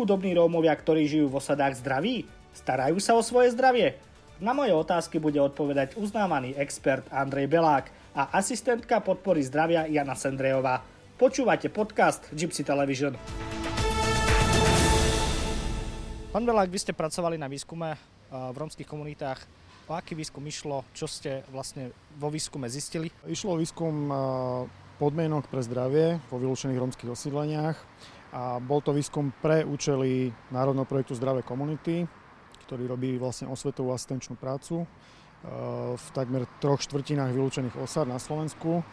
chudobní Rómovia, ktorí žijú v osadách zdraví? Starajú sa o svoje zdravie? Na moje otázky bude odpovedať uznávaný expert Andrej Belák a asistentka podpory zdravia Jana Sendrejová. Počúvate podcast Gypsy Television. Pán Belák, vy ste pracovali na výskume v rómskych komunitách. O aký výskum išlo? Čo ste vlastne vo výskume zistili? Išlo výskum podmienok pre zdravie vo vylúčených rómskych osídleniach a bol to výskum pre účely Národného projektu Zdravé komunity, ktorý robí vlastne osvetovú asistenčnú prácu e, v takmer troch štvrtinách vylúčených osad na Slovensku.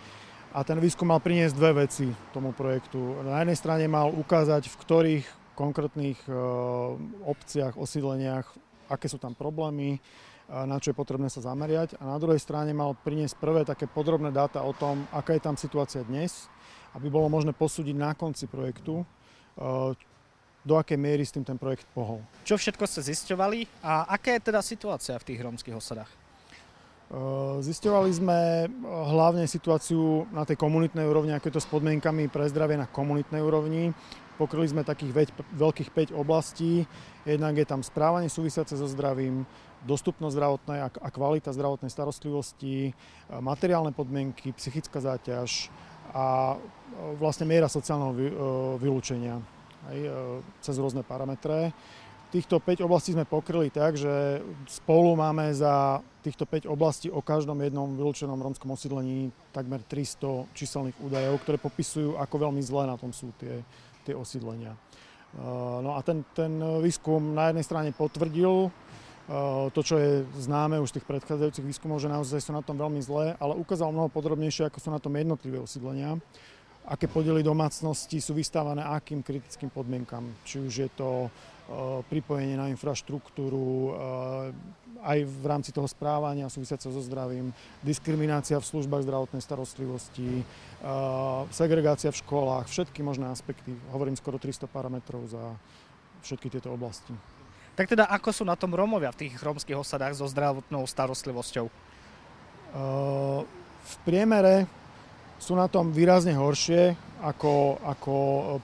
A ten výskum mal priniesť dve veci tomu projektu. Na jednej strane mal ukázať, v ktorých konkrétnych e, obciach, osídleniach, aké sú tam problémy, e, na čo je potrebné sa zameriať. A na druhej strane mal priniesť prvé také podrobné dáta o tom, aká je tam situácia dnes, aby bolo možné posúdiť na konci projektu, do akej miery s tým ten projekt pohol. Čo všetko ste zisťovali a aká je teda situácia v tých rómskych osadách? Zisťovali sme hlavne situáciu na tej komunitnej úrovni, aké to s podmienkami pre zdravie na komunitnej úrovni. Pokryli sme takých veď, veľkých 5 oblastí. Jednak je tam správanie súvisiace so zdravím, dostupnosť zdravotnej a kvalita zdravotnej starostlivosti, materiálne podmienky, psychická záťaž, a e, vlastne miera sociálneho e, vylúčenia aj, e, cez rôzne parametre. Týchto 5 oblastí sme pokryli tak, že spolu máme za týchto 5 oblastí o každom jednom vylúčenom rómskom osídlení takmer 300 číselných údajov, ktoré popisujú, ako veľmi zlé na tom sú tie, tie osídlenia. No a ten, ten výskum na jednej strane potvrdil to, čo je známe už z tých predchádzajúcich výskumov, že naozaj sú na tom veľmi zlé, ale ukázal mnoho podrobnejšie, ako sú na tom jednotlivé osídlenia, aké podiely domácnosti sú vystávané akým kritickým podmienkam. Či už je to eh, pripojenie na infraštruktúru, eh, aj v rámci toho správania súvisiaceho so zdravím, diskriminácia v službách zdravotnej starostlivosti, segregácia v školách, všetky možné aspekty. Hovorím skoro 300 parametrov za všetky tieto oblasti. Tak teda ako sú na tom Rómovia v tých rómskych osadách so zdravotnou starostlivosťou? v priemere sú na tom výrazne horšie ako, ako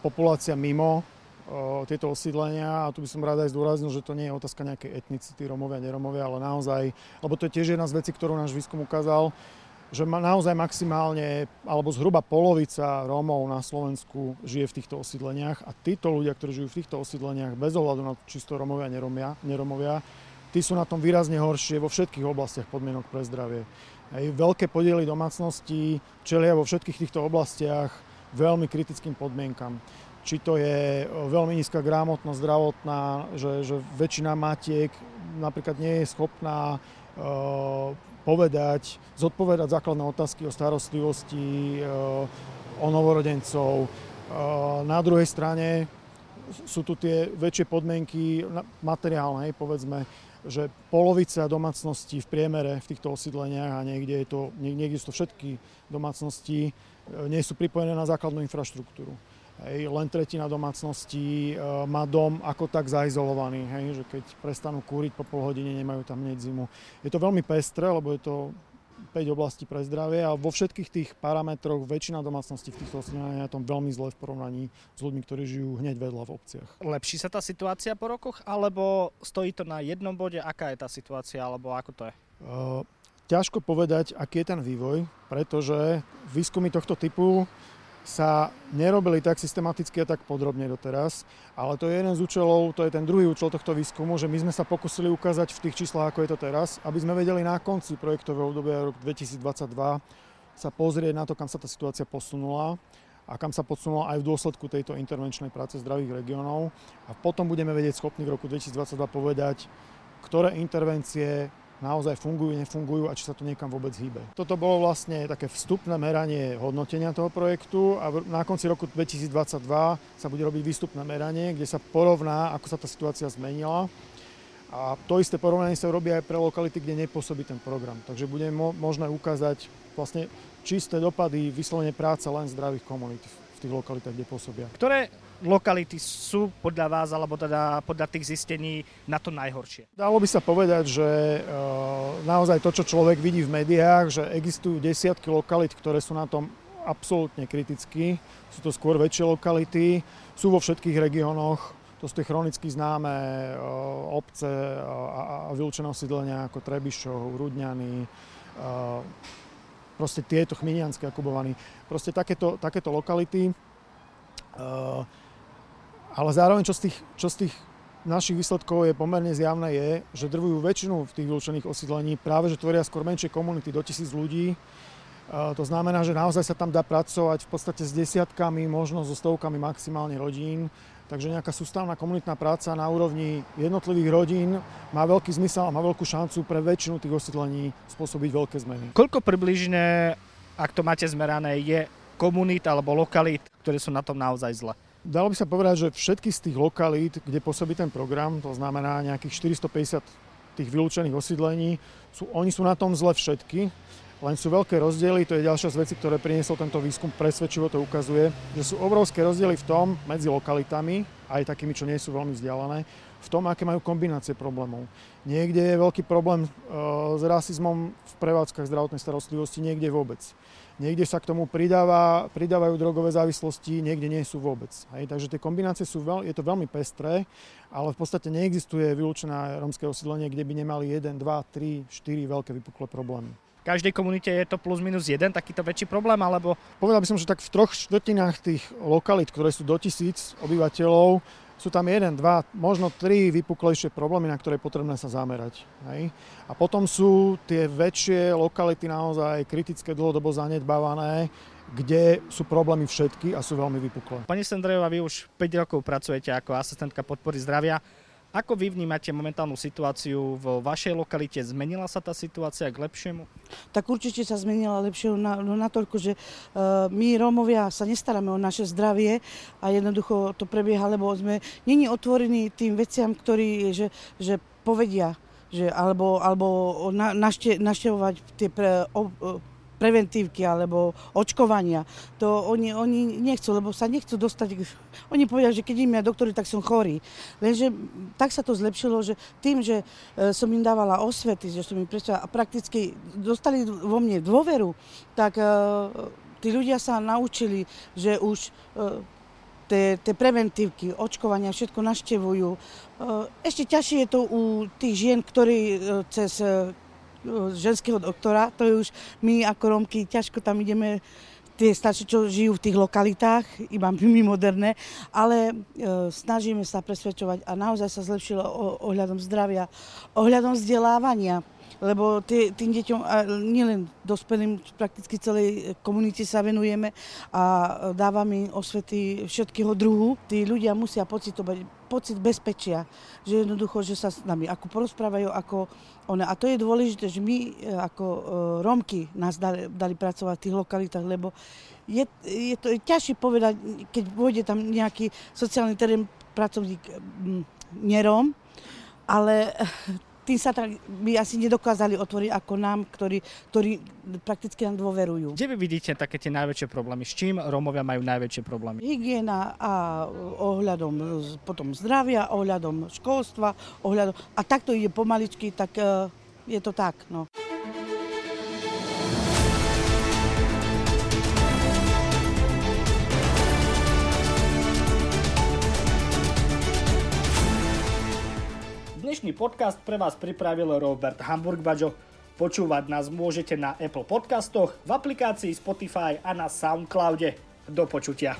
populácia mimo tieto osídlenia a tu by som rád aj zdôraznil, že to nie je otázka nejakej etnicity, Romovia, neromovia, ale naozaj, lebo to je tiež jedna z vecí, ktorú náš výskum ukázal, že naozaj maximálne, alebo zhruba polovica Rómov na Slovensku žije v týchto osídleniach a títo ľudia, ktorí žijú v týchto osídleniach, bez ohľadu na to, či to Rómovia, neromia, neromovia, tí sú na tom výrazne horšie vo všetkých oblastiach podmienok pre zdravie. Aj veľké podiely domácností čelia vo všetkých týchto oblastiach veľmi kritickým podmienkam. Či to je veľmi nízka gramotnosť zdravotná, že, že väčšina matiek napríklad nie je schopná uh, povedať, zodpovedať základné otázky o starostlivosti, eh, o novorodencov. Eh, na druhej strane sú tu tie väčšie podmienky materiálne, povedzme, že polovica domácností v priemere v týchto osídleniach a niekde, je to, niekde sú to všetky domácnosti, eh, nie sú pripojené na základnú infraštruktúru. Hej, len tretina domácností e, má dom ako tak zaizolovaný, hej, že keď prestanú kúriť po pol hodine, nemajú tam hneď zimu. Je to veľmi pestré, lebo je to 5 oblastí pre zdravie a vo všetkých tých parametroch väčšina domácností v týchto osídleniach je na tom veľmi zle v porovnaní s ľuďmi, ktorí žijú hneď vedľa v obciach. Lepší sa tá situácia po rokoch, alebo stojí to na jednom bode? Aká je tá situácia, alebo ako to je? Uh, ťažko povedať, aký je ten vývoj, pretože výskumy tohto typu sa nerobili tak systematicky a tak podrobne doteraz, ale to je jeden z účelov, to je ten druhý účel tohto výskumu, že my sme sa pokusili ukázať v tých číslach, ako je to teraz, aby sme vedeli na konci projektového obdobia rok 2022 sa pozrieť na to, kam sa tá situácia posunula a kam sa posunula aj v dôsledku tejto intervenčnej práce zdravých regiónov. A potom budeme vedieť schopní v roku 2022 povedať, ktoré intervencie naozaj fungujú, nefungujú a či sa to niekam vôbec hýbe. Toto bolo vlastne také vstupné meranie hodnotenia toho projektu a na konci roku 2022 sa bude robiť výstupné meranie, kde sa porovná, ako sa tá situácia zmenila. A to isté porovnanie sa robí aj pre lokality, kde nepôsobí ten program. Takže bude mo- možné ukázať vlastne čisté dopady vyslovene práce len zdravých komunít v tých lokalitách, kde pôsobia. Ktoré lokality sú podľa vás, alebo teda podľa tých zistení na to najhoršie? Dalo by sa povedať, že e, naozaj to, čo človek vidí v médiách, že existujú desiatky lokalit, ktoré sú na tom absolútne kriticky. Sú to skôr väčšie lokality, sú vo všetkých regiónoch, to sú tie chronicky známe obce a, a vylúčené osídlenia ako Trebišov, Rudňany, proste tieto chminianské Jakubovany. Proste takéto, takéto lokality. Ale zároveň, čo z tých, čo z tých našich výsledkov je pomerne zjavné je, že drvujú väčšinu v tých vylúčených osídlení práve, že tvoria skôr menšie komunity do tisíc ľudí. To znamená, že naozaj sa tam dá pracovať v podstate s desiatkami, možno so stovkami maximálne rodín. Takže nejaká sústavná komunitná práca na úrovni jednotlivých rodín má veľký zmysel a má veľkú šancu pre väčšinu tých osídlení spôsobiť veľké zmeny. Koľko približne, ak to máte zmerané, je komunít alebo lokalít, ktoré sú na tom naozaj zle? Dalo by sa povedať, že všetky z tých lokalít, kde pôsobí ten program, to znamená nejakých 450 tých vylúčených osídlení, sú, oni sú na tom zle všetky, len sú veľké rozdiely, to je ďalšia z vecí, ktoré priniesol tento výskum, presvedčivo to ukazuje, že sú obrovské rozdiely v tom medzi lokalitami, aj takými, čo nie sú veľmi vzdialené, v tom, aké majú kombinácie problémov. Niekde je veľký problém e, s rasizmom v prevádzkach zdravotnej starostlivosti, niekde vôbec. Niekde sa k tomu pridáva, pridávajú drogové závislosti, niekde nie sú vôbec. Hej, takže tie kombinácie sú veľ, je to veľmi pestré, ale v podstate neexistuje vylúčené rómske osídlenie, kde by nemali 1, 2, 3, 4 veľké vypuklé problémy. Každej komunite je to plus minus jeden takýto väčší problém, alebo... Povedal by som, že tak v troch štvrtinách tých lokalít, ktoré sú do tisíc obyvateľov, sú tam jeden, dva, možno tri vypuklejšie problémy, na ktoré je potrebné sa zamerať. Hej? A potom sú tie väčšie lokality naozaj kritické, dlhodobo zanedbávané, kde sú problémy všetky a sú veľmi vypuklé. Pani Sendrejová, vy už 5 rokov pracujete ako asistentka podpory zdravia. Ako vy vnímate momentálnu situáciu v vašej lokalite? Zmenila sa tá situácia k lepšiemu? Tak určite sa zmenila lepšie na, no natoľko, že uh, my Rómovia sa nestaráme o naše zdravie a jednoducho to prebieha, lebo sme není otvorení tým veciam, ktorí, že, že povedia, že, alebo, alebo na, našte, naštevovať tie pre, o, preventívky alebo očkovania. To oni, oni nechcú, lebo sa nechcú dostať... Oni povedia, že keď im ja doktory, tak som chorý. Lenže tak sa to zlepšilo, že tým, že e, som im dávala osvety, že som im predstavila a prakticky dostali vo mne dôveru, tak e, tí ľudia sa naučili, že už e, tie preventívky, očkovania, všetko naštevujú. Ešte ťažšie je to u tých žien, ktorí cez ženského doktora, to je už my ako Romky ťažko tam ideme tie staršie, čo žijú v tých lokalitách, iba my moderné, ale e, snažíme sa presvedčovať a naozaj sa zlepšilo ohľadom zdravia, ohľadom vzdelávania lebo tý, tým deťom, a nielen dospelým, prakticky celej komunite sa venujeme a dávame im osvety všetkého druhu. Tí ľudia musia pocitovať pocit bezpečia, že jednoducho, že sa s nami ako porozprávajú, ako one. A to je dôležité, že my e, ako e, Rómky nás dali, dali pracovať v tých lokalitách, lebo je, je to je ťažšie povedať, keď pôjde tam nejaký sociálny terén pracovník neróm, ale tým sa tak by asi nedokázali otvoriť ako nám, ktorí, ktorí prakticky nám dôverujú. Kde vy vidíte také tie najväčšie problémy? S čím Rómovia majú najväčšie problémy? Hygiena a ohľadom potom zdravia, ohľadom školstva, ohľadom... A takto ide pomaličky, tak uh, je to tak. No. Dnešný podcast pre vás pripravil Robert Hamburg-Baďo. Počúvať nás môžete na Apple podcastoch, v aplikácii Spotify a na Soundcloude. Do počutia.